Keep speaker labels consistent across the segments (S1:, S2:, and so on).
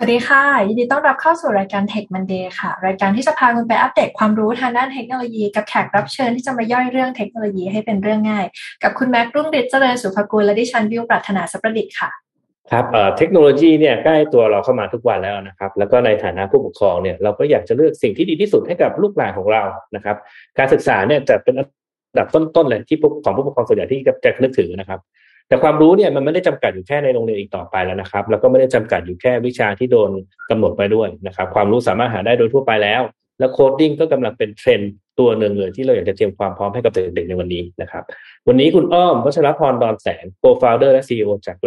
S1: สวัสดีค่ะ ยินดีต้อนรับเข้าสู่รายการ Tech Monday ค่ะ รายการที่จะพาคุณไปอัปเดตความรู้ทางด้านเทคโนโลยีกับแขกรับเชิญที่จะมาย่อยเรื่องเทคโนโลยีให้เป็นเรื่องง่าย กับคุณแม็กรุ่งฤทธิ์เจริญสุภกุลและดิฉันวิวปรัชนาสัประดิษฐ์ค่ะ
S2: ครับเทคโนโลยีเนี่ยใกล้ตัวเราเข้ามาทุกวันแล้วนะครับ แล้วก็ในฐานะผู้ปกครองเนี่ยเราก็อยากจะเลือกสิ่งที่ดีที่สุดให้กับลูกหลานของเรานะครับ การศึกษาเนี่ยจะเป็นอันดับต้นๆเลยที่ของผู้ปกครองส่วนใหญ่ที่จะนึกถึงนะครับ แต่ความรู้เนี่ยมันไม่ได้จำกัดอยู่แค่ในโรงเรียนอีกต่อไปแล้วนะครับ แล้วก็ไม่ได้จำกัดอยู่แค่วิชาที่โดนกำหนดไปด้วยนะครับ ความรู้สามารถหาได้โดยทั่วไปแล้ว แล้ว coding ก็กำลังเป็นเทรนด์ตัวหนึ่งเลยที่เราอยากจะเตรียมความพร้อมให้กับเด็กๆในวันนี้นะครับ วันนี้คุณอ้อมวัชราภรณ์ดอนแสง co-founder และ CEO จากบ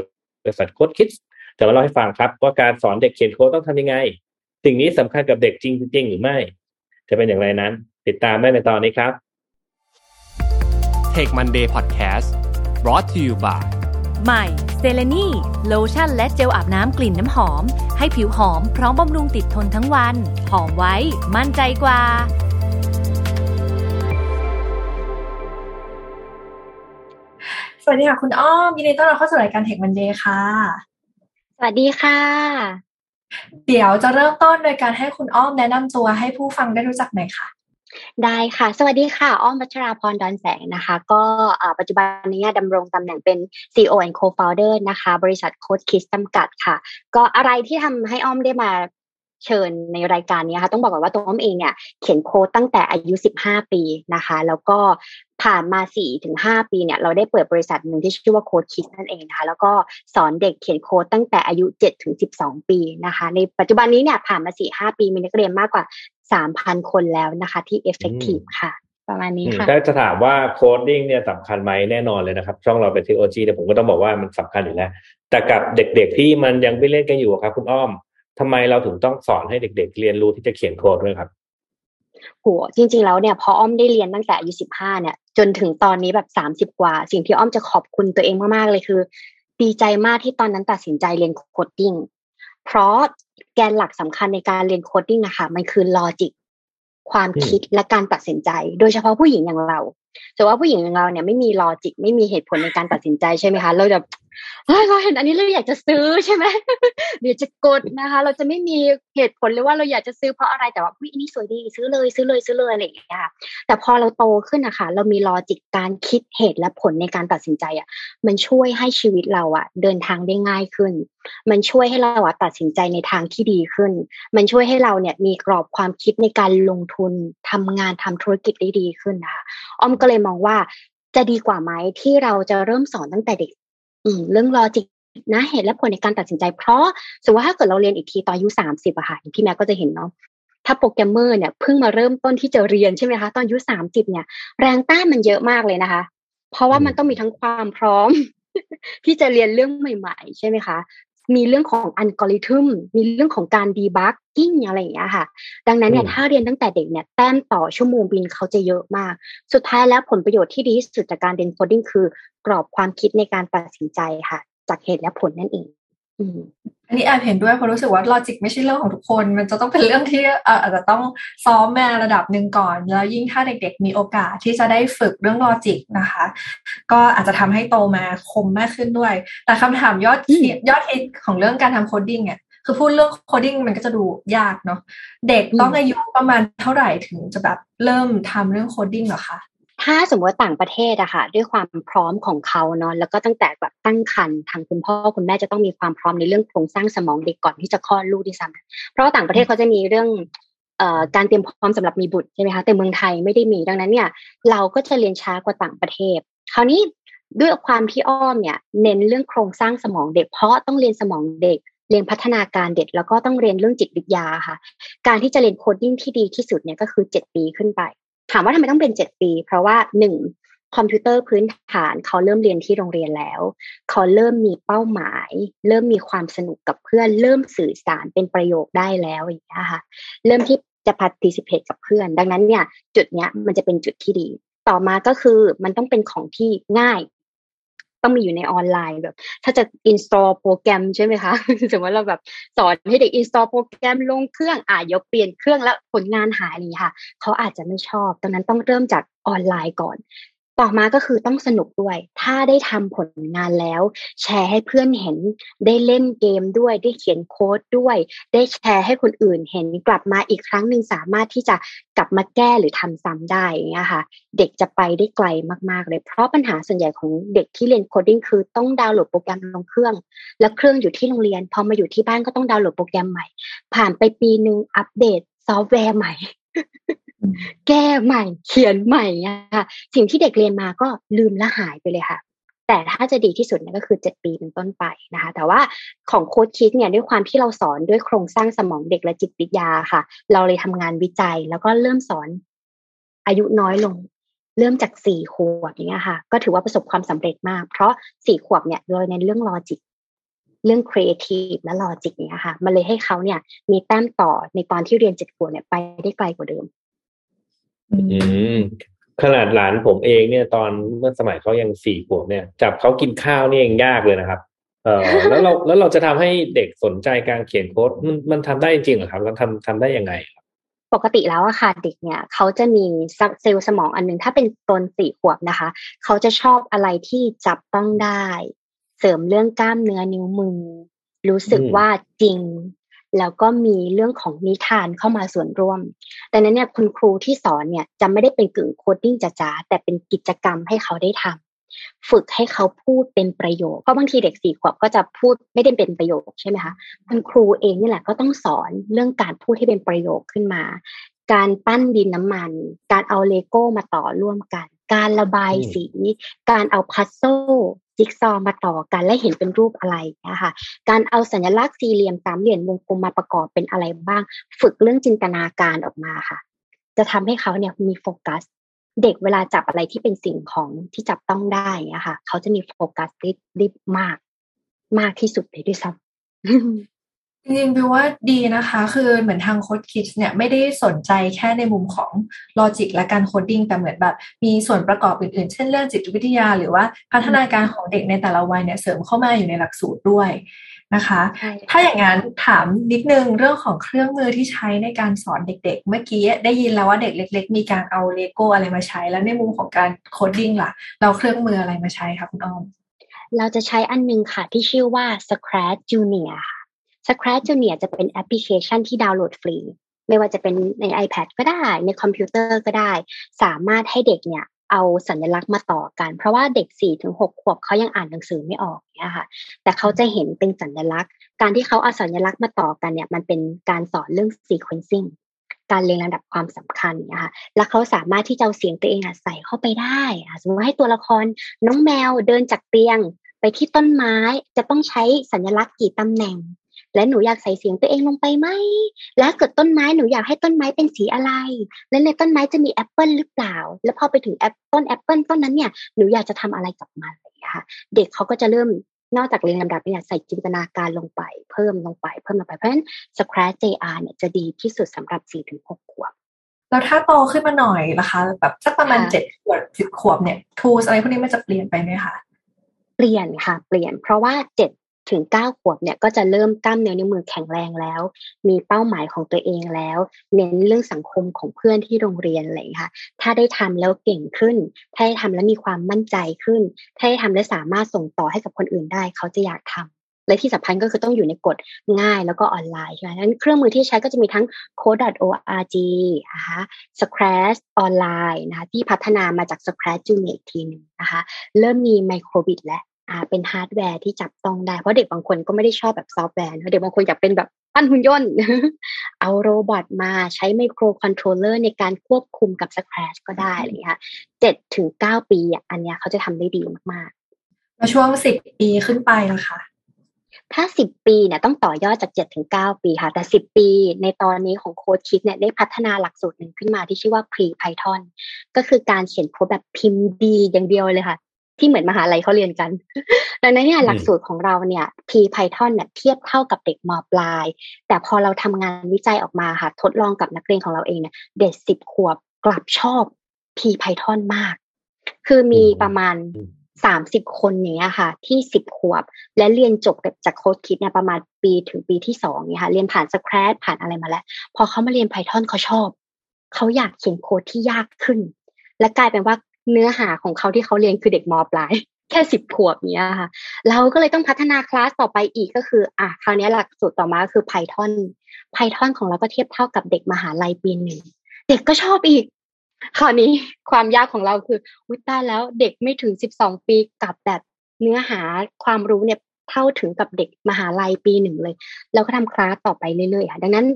S2: ริษัท Code Kid จะมาเล่าให้ฟังครับว่าการสอนเด็กเขียนโค้ดต้องทำยังไง สิ่งนี้สำคัญกับเด็กจริง ๆ หรือไม่ จะเป็นอย่างไรนั้น ติดตามได้ในตอนนี้ครับ
S3: Tech Monday Podcast brought to you by
S4: ใหม่เซเลนีโลชั่นและเจลอาบน้ำกลิ่นน้ำหอม ให้ผิวหอมพร้อมบำรุงติดทนทั้งวัน หอมไว้ มั่นใจกว่า
S1: สวัสดีค่ะคุณอ้อมยินดีต้อนรับเข้าสู่รายการ Tech Monday ค่ะ
S5: สวัสดีค่ะ
S1: เดี๋ยวจะเริ่มต้นโดยการให้คุณอ้อมแนะนำตัวให้ผู้ฟังได้รู้จักหน่อยค่ะ
S5: ได้ค่ะ สวัสดีค่ะ อ้อมวัชราพรดอนแสงนะคะ ก็ปัจจุบันนี้ดำรงตำแหน่งเป็น CEO and Co-founder นะคะ บริษัทโค้ดคิสจำกัดค่ะ ก็อะไรที่ทำให้อ้อมได้มาเชิญในรายการนี้ค่ะ ต้องบอกก่อนว่าตัวอ้อมเองเนี่ย เขียนโค้ดตั้งแต่อายุ 15 ปีนะคะ แล้วก็ผ่านมา4ถึง5ปีเนี่ย เราได้เปิดบริษัทหนึ่งที่ชื่อว่าโค้ดคิดนั่นเองนะคะแล้วก็สอนเด็กเขียนโค้ดตั้งแต่อายุ7ถึง12 ปีนะคะ ในปัจจุบันนี้เนี่ยผ่านมา 4 5 ปีมีนักเรียนมากกว่า 3,000คนแล้วนะคะ ที่ effective ค่ะ ประมาณนี้ค่ะ
S2: ถ้าจะถามว่า coding เนี่ยสำคัญไหมแน่นอนเลยนะครับ ช่องเราเป็นเทคโนโลยีแต่ผมก็ต้องบอกว่ามันสำคัญอยู่แล้ว แต่กับเด็กๆที่มันยังไม่เล่นกันอยู่ครับ คุณอ้อมทำไมเราถึงต้องสอนให้เด็ก ๆ เรียนรู้ที่จะเขียนโค้ดด้วยครับ
S5: โหจริง ๆ แล้วเนี่ยพออ้อมได้เรียนตั้งแต่อายุสิบห้าเนี่ย จนถึงตอนนี้แบบสามสิบกว่า สิ่งที่อ้อมจะขอบคุณตัวเองมากๆเลยคือ ดีใจมากที่ตอนนั้นตัดสินใจเรียน codingเพราะ แกนหลักสำคัญในการเรียน coding นะคะมันคือ logic ความคิดและการตัดสินใจ โดยเฉพาะผู้หญิงอย่างเราแต่ว่าผู้หญิงอย่างเราเนี่ยไม่มี logic ไม่มีเหตุผลในการตัดสินใจใช่ไหมคะ เราจะ เราเห็นอันนี้เราอยากจะซื้อใช่ไหมเดี๋ยวจะกดนะคะ เราจะไม่มีเหตุผลเลยว่าเราอยากจะซื้อเพราะอะไรแต่ว่าอันนี้สวยดีซื้อเลยซื้อเลยซื้อเลยอะไรอย่างเงี้ยแต่พอเราโตขึ้นนะคะเรามี logic การคิดเหตุและผลในการตัดสินใจอะ มันช่วยให้ชีวิตเราอะ เดินทางได้ง่ายขึ้น มันช่วยให้เราอะตัดสินใจในทางที่ดีขึ้น มันช่วยให้เราเนี่ยมีกรอบความคิดในการลงทุนทำงานทำธุรกิจได้ดีขึ้นนะคะอ้อมก็เลยมองว่าจะดีกว่าไหมที่เราจะเริ่มสอนตั้งแต่เด็ก เรื่องลอจิกนะเหตุและผลในการตัดสินใจ เพราะสมมติว่าถ้าเกิดเราเรียนอีกทีตอนอายุสามสิบอะค่ะพี่แม่ก็จะเห็นเนาะถ้าโปรแกรมเมอร์เนี่ยเพิ่งมาเริ่มต้นที่จะเรียนใช่ไหมคะตอนอายุสามสิบเนี่ย แรงต้านมันเยอะมากเลยนะคะ เพราะว่ามันต้องมีทั้งความพร้อม ที่จะเรียนเรื่องใหม่ ๆ ใช่ไหมคะ มีเรื่องของอัลกอริทึมมีเรื่องของการ debugging อะไรอย่างเงี้ยค่ะ ดังนั้นเนี่ยถ้าเรียนตั้งแต่เด็กเนี่ยแต้มต่อชั่วโมงบินเขาจะเยอะมาก สุดท้ายแล้วผลประโยชน์ที่ดีที่สุดจากการเรียน coding คือ กรอบความคิดในการตัดสินใจค่ะ จากเหตุและผลนั่นเอง
S1: อันนี้แอบเห็นด้วยเพราะรู้สึกว่า logic ไม่ใช่เรื่องของทุกคน มันจะต้องเป็นเรื่องที่อาจจะต้องซ้อมมาระดับหนึ่งก่อน แล้วยิ่งถ้าเด็กๆ มีโอกาสที่จะได้ฝึกเรื่อง logic นะคะ ก็อาจจะทำให้โตมาคมมากขึ้นด้วย แต่คำถามยอดยอดฮิตของเรื่องการทำ coding เนี่ยคือพูดเรื่อง coding มันก็จะดูยากเนาะเด็กต้องอายุประมาณเท่าไหร่ถึงจะแบบเริ่มทำเรื่อง coding หรอคะ
S5: ถ้าสมมติต่างประเทศอะค่ะด้วยความพร้อมของเขาเนาะแล้วก็ตั้งแต่แบบตั้งครรภ์ทางคุณพ่อคุณแม่จะต้องมีความพร้อมในเรื่องโครงสร้างสมองเด็กก่อนที่จะคลอดลูกด้วยซ้ำเพราะต่างประเทศเขาจะมีเรื่องการเตรียมพร้อมสำหรับมีบุตรใช่ไหมคะแต่เมืองไทยไม่ได้มีดังนั้นเนี่ยเราก็จะเรียนช้ากว่าต่างประเทศ คราวนี้ด้วยความที่อ้อมเนี่ยเน้นเรื่องโครงสร้างสมองเด็ก เพราะต้องเรียนสมองเด็ก เรียนพัฒนาการเด็กแล้วก็ต้องเรียนเรื่องจิตวิทยาค่ะ การที่จะเรียน coding ที่ดีที่สุดเนี่ยก็คือเจ็ดปีขึ้นไป ถามว่าทำไมต้องเป็นเจ็ดปี เพราะว่าหนึ่งคอมพิวเตอร์พื้นฐานเขาเริ่มเรียนที่โรงเรียนแล้ว เขาเริ่มมีเป้าหมาย เริ่มมีความสนุกกับเพื่อน เริ่มสื่อสารเป็นประโยคได้แล้วอย่างเงี้ยค่ะ เริ่มที่จะพัฒนีสิบเพจกับเพื่อน ดังนั้นเนี่ยจุดเนี้ยมันจะเป็นจุดที่ดี ต่อมาก็คือมันต้องเป็นของที่ง่าย ต้องมีอยู่ในออนไลน์แบบ ถ้าจะ install โปรแกรมใช่ไหมคะสมมติเราแบบสอนให้เด็ก install โปรแกรมลงเครื่องอ่ายกเปลี่ยนเครื่องแล้วผลงานหายอะไรค่ะ เขาอาจจะไม่ชอบดังนั้นต้องเริ่มจากออนไลน์ก่อน ต่อมาก็คือต้องสนุกด้วย ถ้าได้ทำผลงานแล้ว แชร์ให้เพื่อนเห็น ได้เล่นเกมด้วย ได้เขียนโค้ดด้วย ได้แชร์ให้คนอื่นเห็นกลับมาอีกครั้งหนึ่งสามารถที่จะกลับมาแก้หรือทำซ้ำได้อย่างเงี้ยค่ะ เด็กจะไปได้ไกลมากๆเลย เพราะปัญหาส่วนใหญ่ของเด็กที่เรียน coding คือต้องดาวน์โหลดโปรแกรมลงเครื่อง แล้วเครื่องอยู่ที่โรงเรียน พอมาอยู่ที่บ้านก็ต้องดาวน์โหลดโปรแกรมใหม่ ผ่านไปปีหนึ่งอัปเดตซอฟต์แวร์ใหม่ แก้ใหม่ เขียนใหม่อะสิ่งที่เด็กเรียนมาก็ลืมและหายไปเลยค่ะ แต่ถ้าจะดีที่สุดเนี่ยก็คือเจ็ดปีเป็นต้นไปนะคะ แต่ว่าของ Code Kids เนี่ยด้วยความที่เราสอนด้วยโครงสร้างสมองเด็กและจิตวิทยาค่ะ เราเลยทำงานวิจัย แล้วก็เริ่มสอนอายุน้อยลงเริ่มจากสี่ขวบอย่างเงี้ยค่ะ ก็ถือว่าประสบความสำเร็จมาก เพราะสี่ขวบเนี่ยโดยในเรื่อง logic เรื่องครีเอทีฟและ logic เนี่ยค่ะ มันเลยให้เขาเนี่ยมีแต้มต่อในตอนที่เรียนเจ็ดขวบเนี่ยไปได้ไกลกว่าเดิม
S2: ขนาดหลานผมเองเนี่ยตอนเมื่อสมัยเขายังสี่ขวบเนี่ย จับเขากินข้าวนี่ยังยากเลยนะครับ เออแล้วเราแล้วเราจะทำให้เด็กสนใจการเขียนโค้ดมันมันทำได้จริงเหรอครับเราทำทำได้ยังไงครับ
S5: ปกติแล้วอะค่ะเด็กเนี่ยเขาจะมีเซลล์สมองอันหนึ่งถ้าเป็นตนสี่ขวบนะคะ เขาจะชอบอะไรที่จับต้องได้ เสริมเรื่องกล้ามเนื้อนิ้วมือ รู้สึกว่าจริง แล้วก็มีเรื่องของนิทานเข้ามาส่วนร่วมดังนั้นเนี่ยคุณครูที่สอนเนี่ยจะไม่ได้เป็นกึ่ง coding จ๋าแต่เป็นกิจกรรมให้เขาได้ทำฝึกให้เขาพูดเป็นประโยค เพราะบางทีเด็กสี่ขวบก็จะพูดไม่ได้เป็นประโยคใช่ไหมคะคุณครูเองนี่แหละก็ต้องสอนเรื่องการพูดให้เป็นประโยคขึ้นมา การปั้นดินน้ำมัน การเอาเลโก้มาต่อร่วมกัน การระบายสี การเอา puzzleจิ๊กซอมาต่อกันและเห็นเป็นรูปอะไรนะคะการเอาสัญลักษณ์สี่เหลี่ยมสามเหลี่ยมวงกลมมาประกอบเป็นอะไรบ้าง ฝึกเรื่องจินตนาการออกมาค่ะ จะทำให้เขาเนี่ยมีโฟกัส เด็กเวลาจับอะไรที่เป็นสิ่งของที่จับต้องได้อะค่ะเขาจะมีโฟกัสได้ได้มาก มากที่สุดเลยด้วยซ้ำ
S1: จริงๆบิวว่าดีนะคะ คือเหมือนทาง Code Kids เนี่ยไม่ได้สนใจแค่ในมุมของ logic และการ coding แต่เหมือนแบบมีส่วนประกอบอื่นๆ เช่นเรื่องจิตวิทยา หรือว่าพัฒนาการของเด็กในแต่ละวัยเนี่ยเสริมเข้ามาอยู่ในหลักสูตรด้วยนะคะ ถ้าอย่างนั้นถามนิดนึงเรื่องของเครื่องมือที่ใช้ในการสอนเด็กๆ เมื่อกี้ได้ยินแล้วว่าเด็กเล็ก ๆ มีการเอาเลโก้อะไรมาใช้ แล้วในมุมของการ coding ล่ะ เราเครื่องมืออะไรมาใช้คะคุณอ้อม
S5: เราจะใช้อันนึงค่ะที่ชื่อว่า Scratch Junior ค่ะ Scratch Junior จะเป็นแอปพลิเคชันที่ดาวน์โหลดฟรี ไม่ว่าจะเป็นใน iPad ก็ได้ ในคอมพิวเตอร์ก็ได้ สามารถให้เด็กเนี่ยเอาสัญลักษณ์มาต่อกัน เพราะว่าเด็ก4ี่ถึงหขวบเขายังอ่านหนังสือไม่ออกเนี่ยค่ะ แต่เขาจะเห็นเป็นสัญลักษณ์ การที่เขาเอาสัญลักษณ์มาต่อกันเนี่ย มันเป็นการสอนเรื่อง sequencing การเรียงลำดับความสำคัญนะคะแล้วเขาสามารถที่จะเอาเสียงตัวเองใส่เข้าไปได้สมมติให้ตัวละครน้องแมวเดินจากเตียงไปที่ต้นไม้จะต้องใช้สัญลักษณ์กี่ตำแหน่ง และหนูอยากใส่เสียงตัวเองลงไปไหม แล้วเกิดต้นไม้หนูอยากให้ต้นไม้เป็นสีอะไร และในต้นไม้จะมีแอปเปิลหรือเปล่า แล้วพอไปถึงแอปต้นแอปเปิลต้นนั้นเนี่ยหนูอยากจะทำอะไรกับมันเลยค่ะ เด็กเขาก็จะเริ่มนอกจากเรียนลำดับเนี่ยใส่จินตนาการลงไปเพิ่มลงไปเพิ่มลงไปเพราะฉะนั้น Scratch JR เนี่ยจะดีที่สุดสำหรับ4ถึง6ขวบ
S1: แล้วถ้าโตขึ้นมาหน่อยนะคะแบบสักประมาณเจ็ดขวบสิบขวบเนี่ย tools อะไรพวกนี้มันจะเปลี่ยนไปไหมคะ
S5: เปลี่ยนค่ะ เปลี่ยนเพราะว่าเจ็ด ถึงเก้าขวบเนี่ยก็จะเริ่มกล้ามเนื้อนิ้วมือแข็งแรงแล้ว มีเป้าหมายของตัวเองแล้ว เน้นเรื่องสังคมของเพื่อนที่โรงเรียนอะไรค่ะ ถ้าได้ทำแล้วเก่งขึ้น ถ้าได้ทำแล้วมีความมั่นใจขึ้น ถ้าได้ทำแล้วสามารถส่งต่อให้กับคนอื่นได้ เขาจะอยากทำและที่สำคัญก็คือต้องอยู่ในกฎง่ายแล้วก็ออนไลน์ใช่ไหมนั้นเครื่องมือที่ใช้ก็จะมีทั้ง code.org นะคะ Scratch ออนไลน์นะคะที่พัฒนามาจาก Scratch Junior ทีนึงนะคะ เริ่มมี micro:bit และาเป็นฮาร์ดแวร์ที่จับต้องได้ เพราะเด็กบางคนก็ไม่ได้ชอบแบบซอฟต์แวร์เด็กบางคนอยากเป็นแบบปั้นหุ่นยนต์ เอา robot มาใช้ไมโครคอนโทรลเลอร์ในการควบคุมกับ Scratch ก็ได้เลยค่ะเจ็ดถึงเก้าปีอะอันเนี้ยเขาจะทำได้ดีมาก
S1: ๆมาช่วงสิบปีขึ้นไปนะคะ
S5: ถ้าสิบปีเนี่ยต้องต่อยอดจากเจ็ดถึงเก้าปีค่ะ แต่สิบปีในตอนนี้ของโค้ดคิดเนี่ยได้พัฒนาหลักสูตรหนึ่งขึ้นมาที่ชื่อว่า pre Python ก็คือการเขียนโค้ดแบบพิมพ์ดีอย่างเดียวเลยค่ะ ที่เหมือนมหาลัยเขาเรียนกัน ดังนั้นเนี่ยหลักสูตรของเราเนี่ย P Python เนี่ยเทียบเท่ากับเด็กมปลาย แต่พอเราทำงานวิจัยออกมาค่ะทดลองกับนักเรียนของเราเองเนี่ยเด็กสิบขวบกลับชอบ P Python มาก คือมีประมาณสามสิบคนเนี้ยค่ะ ที่สิบขวบ และเรียนจบจากโค้ดคิดเนี่ยประมาณปีถึงปีที่สองเนี่ยค่ะเรียนผ่านสครัชผ่านอะไรมาแล้ว พอเขามาเรียน Python เขาชอบ เขาอยากเขียนโค้ดที่ยากขึ้น และกลายเป็นว่า เนื้อหาของเขาที่เขาเรียนคือเด็กมปลายแค่สิบขวบเนี้ยค่ะ เราก็เลยต้องพัฒนาคลาสต่อไปอีกก็คือ อะคราวนี้หลักสูตรต่อมาคือ Python Python ของเราก็เทียบเท่ากับเด็กมหาลัยปีหนึ่งเด็กก็ชอบอีกคราวนี้ความยากของเราคือวิต้าแล้วเด็กไม่ถึงสิบสองปีกับแบบเนื้อหาความรู้เนี่ยเท่าถึงกับเด็กมหาลัยปีหนึ่งเลย เราก็ทำคลาสต่อไปเรื่อยๆค่ะดังนั้น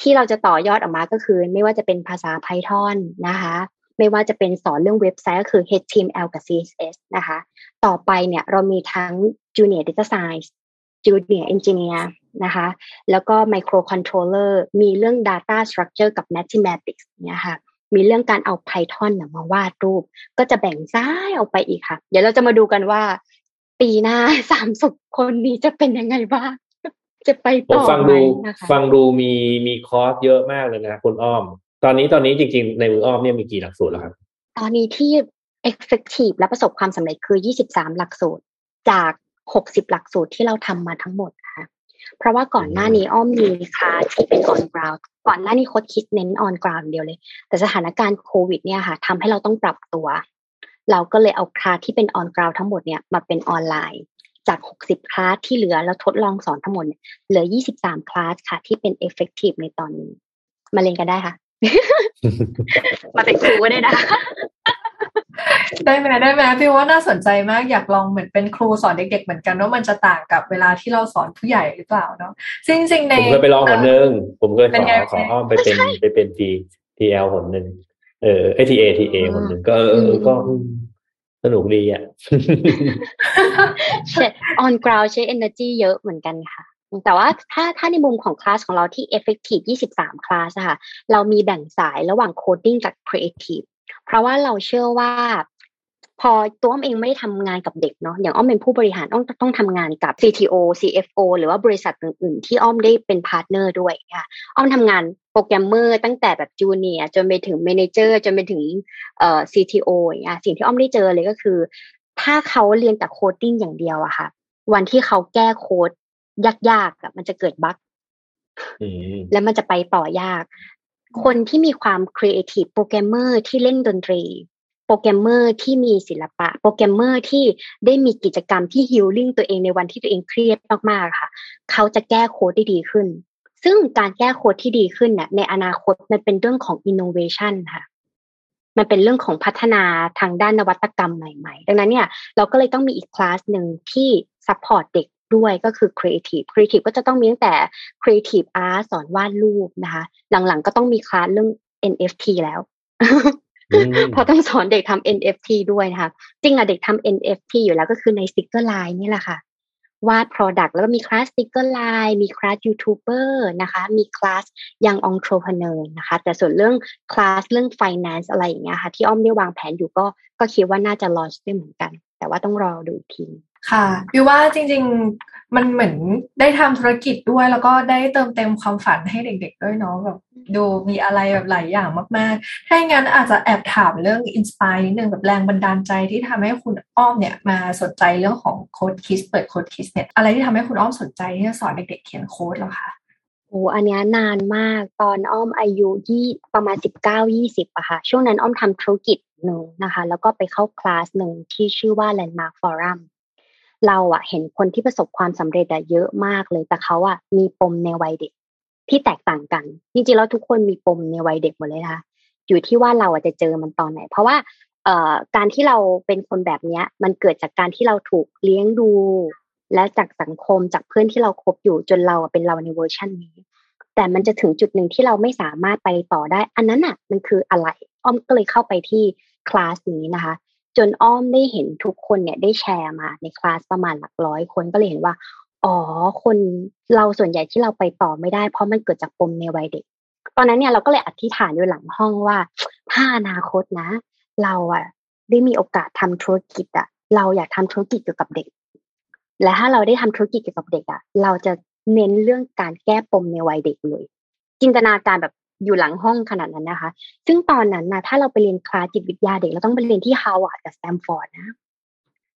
S5: ที่เราจะต่อยอดออกมาก็คือ ไม่ว่าจะเป็นภาษา Python นะคะ ไม่ว่าจะเป็นสอนเรื่องเว็บไซต์ก็คือ HTML กับ CSS นะคะ ต่อไปเนี่ยเรามีทั้ง Junior Data Science Junior Engineer นะคะ แล้วก็ Microcontroller มีเรื่อง Data Structure กับ Mathematics เนี่ยค่ะมีเรื่องการเอา Python มาวาดรูป ก็จะแบ่งซ้ายออกไปอีกค่ะ เดี๋ยวเราจะมาดูกันว่า ปีหน้าสามสิบคนนี้จะเป็นยังไงบ้าง จะไปต่อไหมนะคะ
S2: ฟังดูมีมีคอร์สเยอะมากเลยนะคุณอ้อม ตอนนี้ตอนนี้จริงๆ ในมืออ้อมเนี่ยมีกี่หลักสูตรแล้วครับ
S5: ตอนนี้ที่ effective และประสบความสำเร็จคือ 23 หลักสูตร จาก 60 หลักสูตรที่เราทำมาทั้งหมดค่ะเพราะว่าก่อนหน้านี้อ้อมมีคลาสที่เป็น on ground ก่อนหน้านี้โค้ดคิดเน้น on ground เดียวเลย แต่สถานการณ์โควิดเนี่ยค่ะทำให้เราต้องปรับตัว เราก็เลยเอาคลาสที่เป็น on ground ทั้งหมดเนี่ยมาเป็นออนไลน์จาก 60 คลาสที่เหลือแล้วทดลองสอนทั้งหมดเนี่ยเหลือ 23 คลาสค่ะ ที่เป็น effective ในตอนนี้ มาเรียนกันได้ค่ะ มาเป็นครูก็ได้นะ
S1: ได้ไหมได้ไหมพี่ว่าน่าสนใจมากอยากลองเหมือนเป็นครูสอนเด็ก ๆ เหมือนกันว่ามันจะต่างกับเวลาที่เราสอนผู้ใหญ่หรือเปล่าเนาะซึ่งจริงๆใน
S2: ผมเคยไปลองหนนึงผมเคย
S1: เป็
S2: ข
S1: น
S2: อ
S1: ไง
S2: ขออ้อมไปเป็นไปเป็นทีทีเอลหนหนึ่งเออไอทีเอทีเอหนหนึ่งก็เออเออเออก็อืมสนุกดีอะ
S5: ใช่ on ground ใช้ energy เยอะเหมือนกันค่ะ แต่ว่าถ้าถ้าในมุมของคลาสของเราที่ effective 23 คลาสอะค่ะเรามีแบ่งสายระหว่าง coding กับ creative เพราะว่าเราเชื่อว่าพอตัวอ้อมเองไม่ได้ทำงานกับเด็กเนาะอย่างอ้อมเป็นผู้บริหารอ้อมต้องทำงานกับ CTO CFO หรือว่าบริษัทอื่นๆ ที่อ้อมได้เป็น partner ด้วยค่ะอ้อมทำงานโปรแกรมเมอร์ตั้งแต่แบบ junior จนไปถึง manager จนไปถึงเอ่อ CTO อย่างเงี้ยสิ่งที่อ้อมได้เจอเลยก็คือ ถ้าเขาเรียนแต่ coding อย่างเดียวอะค่ะ วันที่เขาแก้โค้ด ยากๆอะมันจะเกิด bug
S2: อืม
S5: แล้วมันจะไปต่อยาก คนที่มีความ creative programmer ที่เล่นดนตรี โปรแกรมเมอร์ที่มีศิลปะ โปรแกรมเมอร์ที่ได้มีกิจกรรมที่ฮิลลิ่งตัวเองในวันที่ตัวเองเครียดมากๆค่ะ เขาจะแก้โค้ดได้ดีขึ้น ซึ่งการแก้โค้ดที่ดีขึ้นเนี่ยในอนาคตมันเป็นเรื่องของ innovation ค่ะมันเป็นเรื่องของพัฒนาทางด้านนวัตกรรมใหม่ ๆ ดังนั้นเนี่ยเราก็เลยต้องมีอีกคลาสหนึ่งที่ support เด็ก ด้วยก็คือ creative creative ก็จะต้องมีตั้งแต่ creative art สอนวาดรูปนะคะ หลังๆก็ต้องมีคลาสเรื่อง NFT แล้ว
S2: อืม
S5: เพราะต้องสอนเด็กทำ NFT ด้วยนะคะ จริงอะเด็กทำ NFT อยู่แล้วก็คือใน sticker line นี่แหละค่ะ วาด product แล้วก็มีคลาส sticker line มีคลาส YouTuber นะคะ มีคลาสยัง entrepreneur นะคะ แต่ส่วนเรื่องคลาสเรื่อง finance อะไรอย่างเงี้ยค่ะ ที่อ้อมได้วางแผนอยู่ก็ก็คิดว่าน่าจะ launch ได้เหมือนกัน แต่ว่าต้องรอดูอีกที
S1: ค่ะพี่ว่าจริง ๆ มันเหมือนได้ทำธุรกิจด้วย แล้วก็ได้เติมเต็มความฝันให้เด็ก ๆ ด้วยเนาะแบบดูมีอะไรแบบหลายอย่างมากๆ ถ้าอย่างนั้นอาจจะแอบถามเรื่อง inspire นิดนึงแบบแรงบันดาลใจที่ทำให้คุณอ้อมเนี่ยมาสนใจเรื่องของ Code Kids เปิด Code Kids เนี่ยอะไรที่ทำให้คุณอ้อมสนใจที่จะสอนเด็ก ๆ เขียนโค้ดเหรอคะ
S5: โอ้อันเนี้ยนานมากตอนอ้อมอายุยี่ประมาณสิบเก้ายี่สิบอะค่ะช่วงนั้นอ้อมทำธุรกิจหนึ่งนะคะ แล้วก็ไปเข้าคลาสหนึ่งที่ชื่อว่า Landmark Forum เราอะเห็นคนที่ประสบความสำเร็จอะเยอะมากเลย แต่เขาอะมีปมในวัยเด็กที่แตกต่างกันจริงๆแล้วทุกคนมีปมในวัยเด็กหมดเลยนะคะอยู่ที่ว่าเราอะจะเจอมันตอนไหน เพราะว่าเอ่อการที่เราเป็นคนแบบเนี้ย มันเกิดจากการที่เราถูกเลี้ยงดู และจากสังคมจากเพื่อนที่เราคบอยู่จนเราอะเป็นเราในเวอร์ชันนี้ แต่มันจะถึงจุดหนึ่งที่เราไม่สามารถไปต่อได้ อันนั้นอะ มันคืออะไรอ้อมก็เลยเข้าไปที่คลาสนี้นะคะ จนอ้อมได้เห็นทุกคนเนี่ยได้แชร์มาในคลาสประมาณหลักร้อยคนก็เลยเห็นว่า อ๋อคนเราส่วนใหญ่ที่เราไปต่อไม่ได้ เพราะมันเกิดจากปมในวัยเด็ก ตอนนั้นเนี่ยเราก็เลยอธิษฐานอยู่หลังห้องว่า ถ้าอนาคตนะ เราอะได้มีโอกาสทำธุรกิจอะเราอยากทำธุรกิจเกี่ยวกับเด็ก และถ้าเราได้ทำธุรกิจเกี่ยวกับเด็กอะเราจะเน้นเรื่องการแก้ปมในวัยเด็กเลย จินตนาการแบบ อยู่หลังห้องขนาดนั้นนะคะ ซึ่งตอนนั้นนะถ้าเราไปเรียนคลาสจิตวิทยาเด็กเราต้องไปเรียนที่ฮาวาดกับสแตมฟอร์ดนะ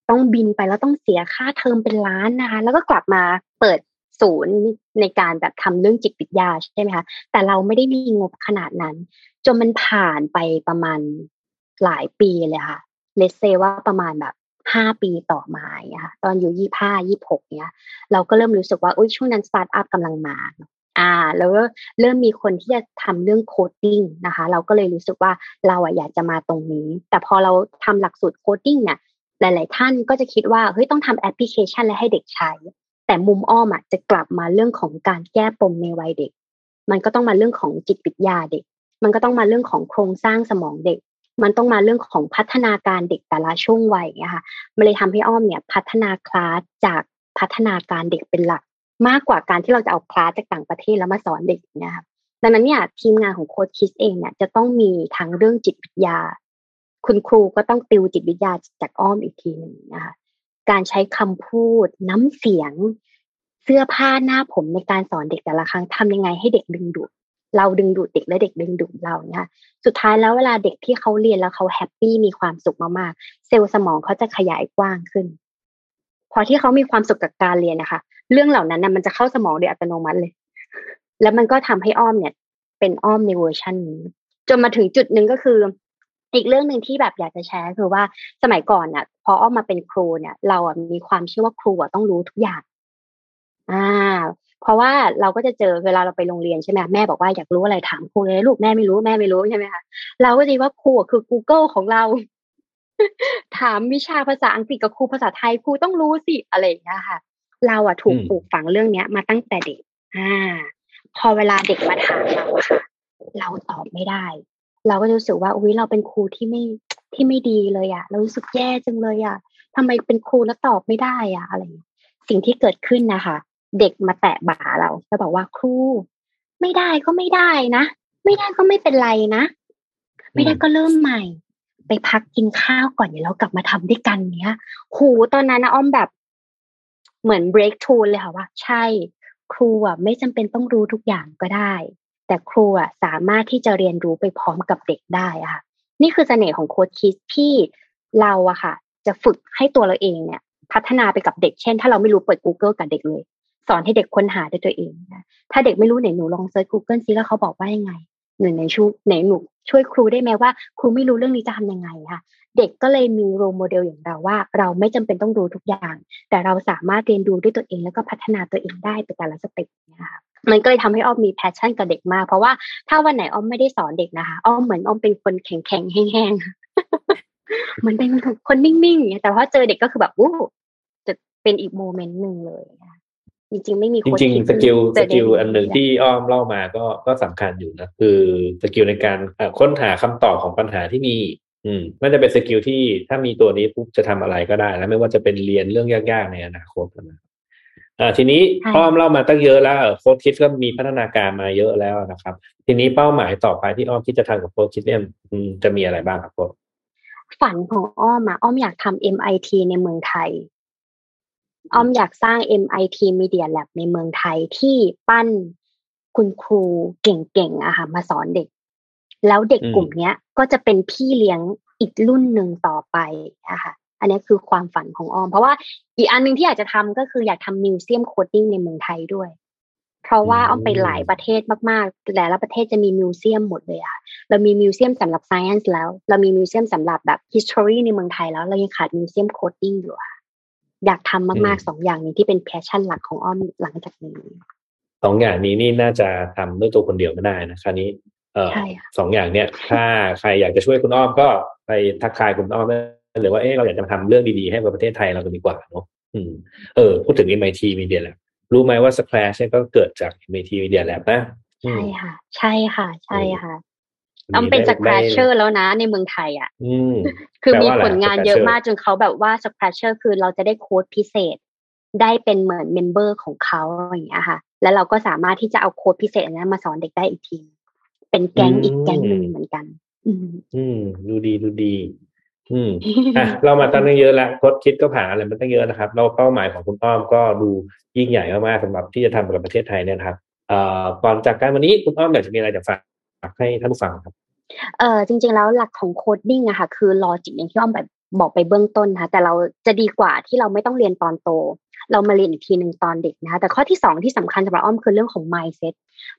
S5: ต้องบินไปแล้วต้องเสียค่าเทอมเป็นล้านนะคะ แล้วก็กลับมาเปิดศูนย์ในการแบบทำเรื่องจิตวิทยาใช่ไหมคะแต่เราไม่ได้มีงบขนาดนั้น จนมันผ่านไปประมาณหลายปีเลยค่ะ let's say ว่าประมาณแบบห้าปีต่อมาค่ะตอนอยู่ยี่ห้ายี่หกเนี่ยเราก็เริ่มรู้สึกว่าอุ้ยช่วงนั้นสตาร์ทอัพกำลังมา อ่าแล้วก็เริ่มมีคนที่จะทำเรื่อง coding นะคะ เราก็เลยรู้สึกว่าเราอะอยากจะมาตรงนี้ แต่พอเราทำหลักสูตร coding เนี่ยหลาย ๆ ท่านก็จะคิดว่าเฮ้ยต้องทำแอปพลิเคชันและให้เด็กใช้ แต่มุมอ้อมอะจะกลับมาเรื่องของการแก้ปมในวัยเด็ก มันก็ต้องมาเรื่องของจิตวิทยาเด็ก มันก็ต้องมาเรื่องของโครงสร้างสมองเด็ก มันต้องมาเรื่องของพัฒนาการเด็กแต่ละช่วงวัยนะคะมันเลยทำให้อ้อมเนี่ยพัฒนาคลาสจากพัฒนาการเด็กเป็นหลัก มากกว่าการที่เราจะเอาคลาสจากต่างประเทศแล้วมาสอนเด็กนะคะดังนั้นเนี่ยทีมงานของ Code Kids เองเนี่ยจะต้องมีทั้งเรื่องจิตวิทยา คุณครูก็ต้องติวจิตวิทยาจากอ้อมอีกทีหนึ่งนะคะการใช้คำพูด น้ำเสียง เสื้อผ้าหน้าผมในการสอนเด็กแต่ละครั้งทำยังไงให้เด็กดึงดูดเราดึงดูดเด็กและเด็กดึงดูดเราเนี่ยสุดท้ายแล้วเวลาเด็กที่เขาเรียนแล้วเขา happy มีความสุขมากๆ เซลล์สมองเขาจะขยายกว้างขึ้น อที่เขามีความสุขกับการเรียนนะคะ เรื่องเหล่านั้นนะมันจะเข้าสมองโดยอัตโนมัติเลย แล้วมันก็ทำให้อ้อมเนี่ย เป็นอ้อมในเวอร์ชันนี้จนมาถึงจุดหนึ่งก็คือ อีกเรื่องหนึ่งที่แบบอยากจะแชร์คือว่าสมัยก่อนอะ พออ้อกมาเป็นครูเนี่ย เราอะมีความเชื่อว่าครูอะต้องรู้ทุกอย่าง อ่า เพราะว่าเราก็จะเจอเวลาเราไปโรงเรียนใช่ไหมแม่บอกว่าอยากรู้อะไรถามครูเลยลูกแม่ไม่รู้แม่ไม่รู้ใช่ไหมคะเราก็จะว่าครูคือ Google ของเรา ถามวิชาภาษาอังกฤษกับครูภาษาไทยครูต้องรู้สิอะไรอย่างเงี้ยค่ะ เราอะถูกปลูกฝังเรื่องเนี้ย มาตั้งแต่เด็ก อ่า พอเวลาเด็กมาถามเราค่ะ เราตอบไม่ได้ เราก็รู้สึกว่าอุ้ยเราเป็นครูที่ไม่ที่ไม่ดีเลยอะเรารู้สึกแย่จังเลยอะทำไมเป็นครูแล้วตอบไม่ได้อะอะไรสิ่งที่เกิดขึ้นนะคะ เด็กมาแตะบ่าเราแล้วบอกว่าครู ไม่ได้ก็ไม่ได้นะไม่ได้ก็ไม่เป็นไรนะไม่ได้ก็เริ่มใหม่ ไปพักกินข้าวก่อนเดี๋ยวเรากลับมาทำด้วยกันเนี้ยครูตอนนั้นนะอ้อมแบบ เหมือน break through เลยค่ะว่า ใช่ ครูอะไม่จำเป็นต้องรู้ทุกอย่างก็ได้ แต่ครูอะสามารถที่จะเรียนรู้ไปพร้อมกับเด็กได้อะค่ะ นี่คือเสน่ห์ของโค้ชคิดที่เราอะค่ะ จะฝึกให้ตัวเราเองเนี่ย พัฒนาไปกับเด็ก เช่น ถ้าเราไม่รู้เปิด Google กับเด็กเลย สอนให้เด็กค้นหาด้วยตัวเองนะถ้าเด็กไม่รู้ไหนหนูลอง search Google ซิแล้วเขาบอกว่ายังไง หนึ่งในชูไหนหนูช่วยครูได้ไหมว่า ครูไม่รู้เรื่องนี้จะทำยังไงค่ะ เด็กก็เลยมี role model อย่างเราว่า เราไม่จำเป็นต้องรู้ทุกอย่าง แต่เราสามารถเรียนรู้ด้วยตัวเองแล้วก็พัฒนาตัวเองได้ไปแต่ละ step นะคะมันก็เลยทำให้อ้อมมี passion กับเด็กมาก เพราะว่าถ้าวันไหนอ้อมไม่ได้สอนเด็กนะคะอ้อมเหมือนอ้อมเป็นคนแข็งแข็งแห้งๆมันเป็นคนนิ่งๆแต่ว่าเจอเด็กก็คือแบบอู้จะเป็นอีก moment หนึ่งเลย จริง ๆ ไม่มี
S2: จริงๆ skill skill อันหนึ่งที่อ้อมเล่ามาก็ก็สำคัญอยู่นะคือ skill ในการค้นหาคำตอบของปัญหาที่มีอืมมันจะเป็น skill ที่ถ้ามีตัวนี้ปุ๊บจะทำอะไรก็ได้ แล้วไม่ว่าจะเป็นเรียนเรื่องยากๆในอนาคตนะอ่าทีนี้อ้อมเล่ามาตั้งเยอะแล้วโค้ดคิดก็มีพัฒนาการมาเยอะแล้วนะครับ ทีนี้เป้าหมายต่อไปที่อ้อมคิดจะทำกับโค้ดคิดเนี่ยจะมีอะไรบ้างครับโค้ช
S5: ฝันของอ้อมอะอ้อมอยากทำ MIT ในเมืองไทย อ้อมอยากสร้าง MIT Media Lab ในเมืองไทยที่ปั้นคุณครูเก่งๆอะค่ะมาสอนเด็ก แล้วเด็กกลุ่มเนี้ย ก็จะเป็นพี่เลี้ยงอีกรุ่นหนึ่งต่อไปอะค่ะอันนี้คือความฝันของอ้อม เพราะว่าอีกอันนึงที่อยากจะทำก็คืออยากทำ museum coding ในเมืองไทยด้วย เพราะว่าอ้อมไปหลายประเทศมากๆ แต่ละประเทศจะมี museum หมดเลยอะเรามีมิวเซียมสำหรับ science แล้ว เรามี museum สำหรับแบบ history ในเมืองไทยแล้วเรายังขาด museum coding อยู่อะ อยากทำมากๆสองอย่างนี้ที่เป็น passion หลักของอ้อมหลังจากนี้
S2: สองอย่างนี้นี่น่าจะทำด้วยตัวคนเดียวไม่ได้นะคราวนี้เออสองอย่างเนี้ยถ้าใครอยากจะช่วยคุณอ้อมก็ไปทักทายคุณอ้อมหรือว่าเออเราอยากจะมาทำเรื่องดีๆให้กับประเทศไทยเรากันดีกว่าเนาะอืมเออพูดถึง MIT Media Lab รู้ไหมว่า Scratch เนี่ยก็เกิดจาก MIT Media Lab นะ
S5: ใช่ค่ะ ใช่ค่ะ ใช่ค่ะ ต้องเป็น Scratcherแล้วนะในเมืองไทยอะคือมีผลงานเยอะมากจนเขาแบบว่า Scratcher คือเราจะได้โค้ดพิเศษ ได้เป็นเหมือน member ของเขาอย่างเงี้ยค่ะ แล้วเราก็สามารถที่จะเอาโค้ดพิเศษนั้นมาสอนเด็กได้อีกที เป็นแก๊งอีกแก๊งหนึ่งเหมือนกัน อืม
S2: อืมดูดีดูดี อืมอะเรามาตั้งเยอะแล้วโค้ดคิดก็ผ่านอะไรมาตั้งเยอะนะครับเราเป้าหมายของคุณอ้อมก็ดูยิ่งใหญ่มากๆสำหรับที่จะทำกับประเทศไทยเนี่ยครับเอ่อก่อนจากการวันนี้คุณอ้อมอยากจะมีอะไรจะฝาก ให้ท่านผู้ฟังครับ
S5: เออจริง ๆ แล้วหลักของ coding อะค่ะคือ logic อย่างที่อ้อมแบบบอกไปเบื้องต้นค่ะแต่เราจะดีกว่าที่เราไม่ต้องเรียนตอนโต เรามาเรียนอีกทีหนึ่งตอนเด็กนะคะแต่ข้อที่สองที่สำคัญสำหรับอ้อมคือเรื่องของ mindset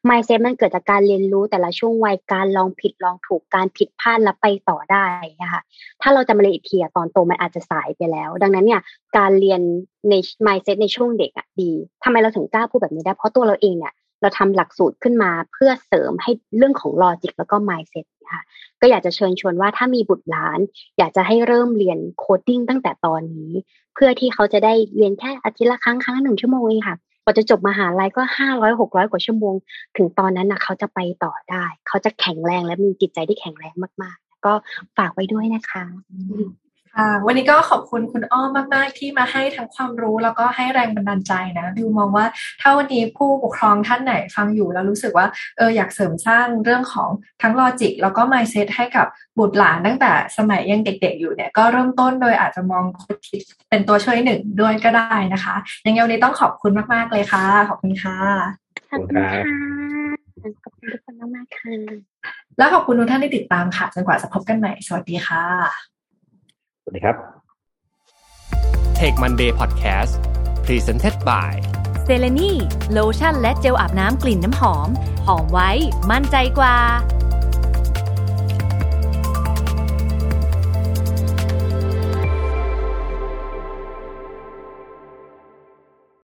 S5: mindset มันเกิดจากการเรียนรู้แต่ละช่วงวัยการลองผิดลองถูกการผิดพลาดแล้วไปต่อได้นะคะถ้าเราจะมาเรียนอีกทีตอนโตมันอาจจะสายไปแล้ว ดังนั้นเนี่ยการเรียนใน mindset ในช่วงเด็กอะดีทำไมเราถึงกล้าพูดแบบนี้ได้ เพราะตัวเราเองเนี่ย เราทำหลักสูตรขึ้นมาเพื่อเสริมให้เรื่องของ logic แล้วก็ mindset ค่ะก็อยากจะเชิญชวนว่าถ้ามีบุตรหลาน อยากจะให้เริ่มเรียน coding ตั้งแต่ตอนนี้ เพื่อที่เขาจะได้เรียนแค่อาทิตย์ละครั้งครั้งหนึ่งชั่วโมงเองค่ะพอจะจบมหาลัยก็ห้าร้อยหกร้อยกว่าชั่วโมง ถึงตอนนั้นนะเขาจะไปต่อได้ เขาจะแข็งแรงและมีจิตใจที่แข็งแรงมากๆ ก็ฝากไว้ด้วยนะ
S1: คะ วันนี้ก็ขอบคุณคุณอ้อมมาก ๆ ที่มาให้ทั้งความรู้แล้วก็ให้แรงบันดาลใจนะดิวมองว่าถ้าวันนี้ผู้ปกครองท่านไหนฟังอยู่แล้วรู้สึกว่าเอออยากเสริมสร้างเรื่องของทั้งลอจิกแล้วก็มายเซตให้กับบุตรหลานตั้งแต่สมัยยังเด็ก ๆ อยู่เนี่ยก็เริ่มต้นโดยอาจจะมองเป็นตัวช่วยหนึ่งด้วยก็ได้นะคะยังไงวันนี้ต้องขอบคุณมาก ๆ เลยค่ะ ขอบคุณค่ะ
S5: ขอบคุณค่ะขอบคุณทุกคนมากๆค่ะและ
S1: ขอบคุณทุกท่านที่ติดตามค่ะจนกว่าจะพบกันใหม่สวัสดีค่ะ
S2: วัสดีครับ
S3: Take Monday Podcast Presented by
S4: เซเลนีโลชั่นและเจลอาบน้ำกลิ่นน้ำหอม หอมไว้ มั่นใจกว่า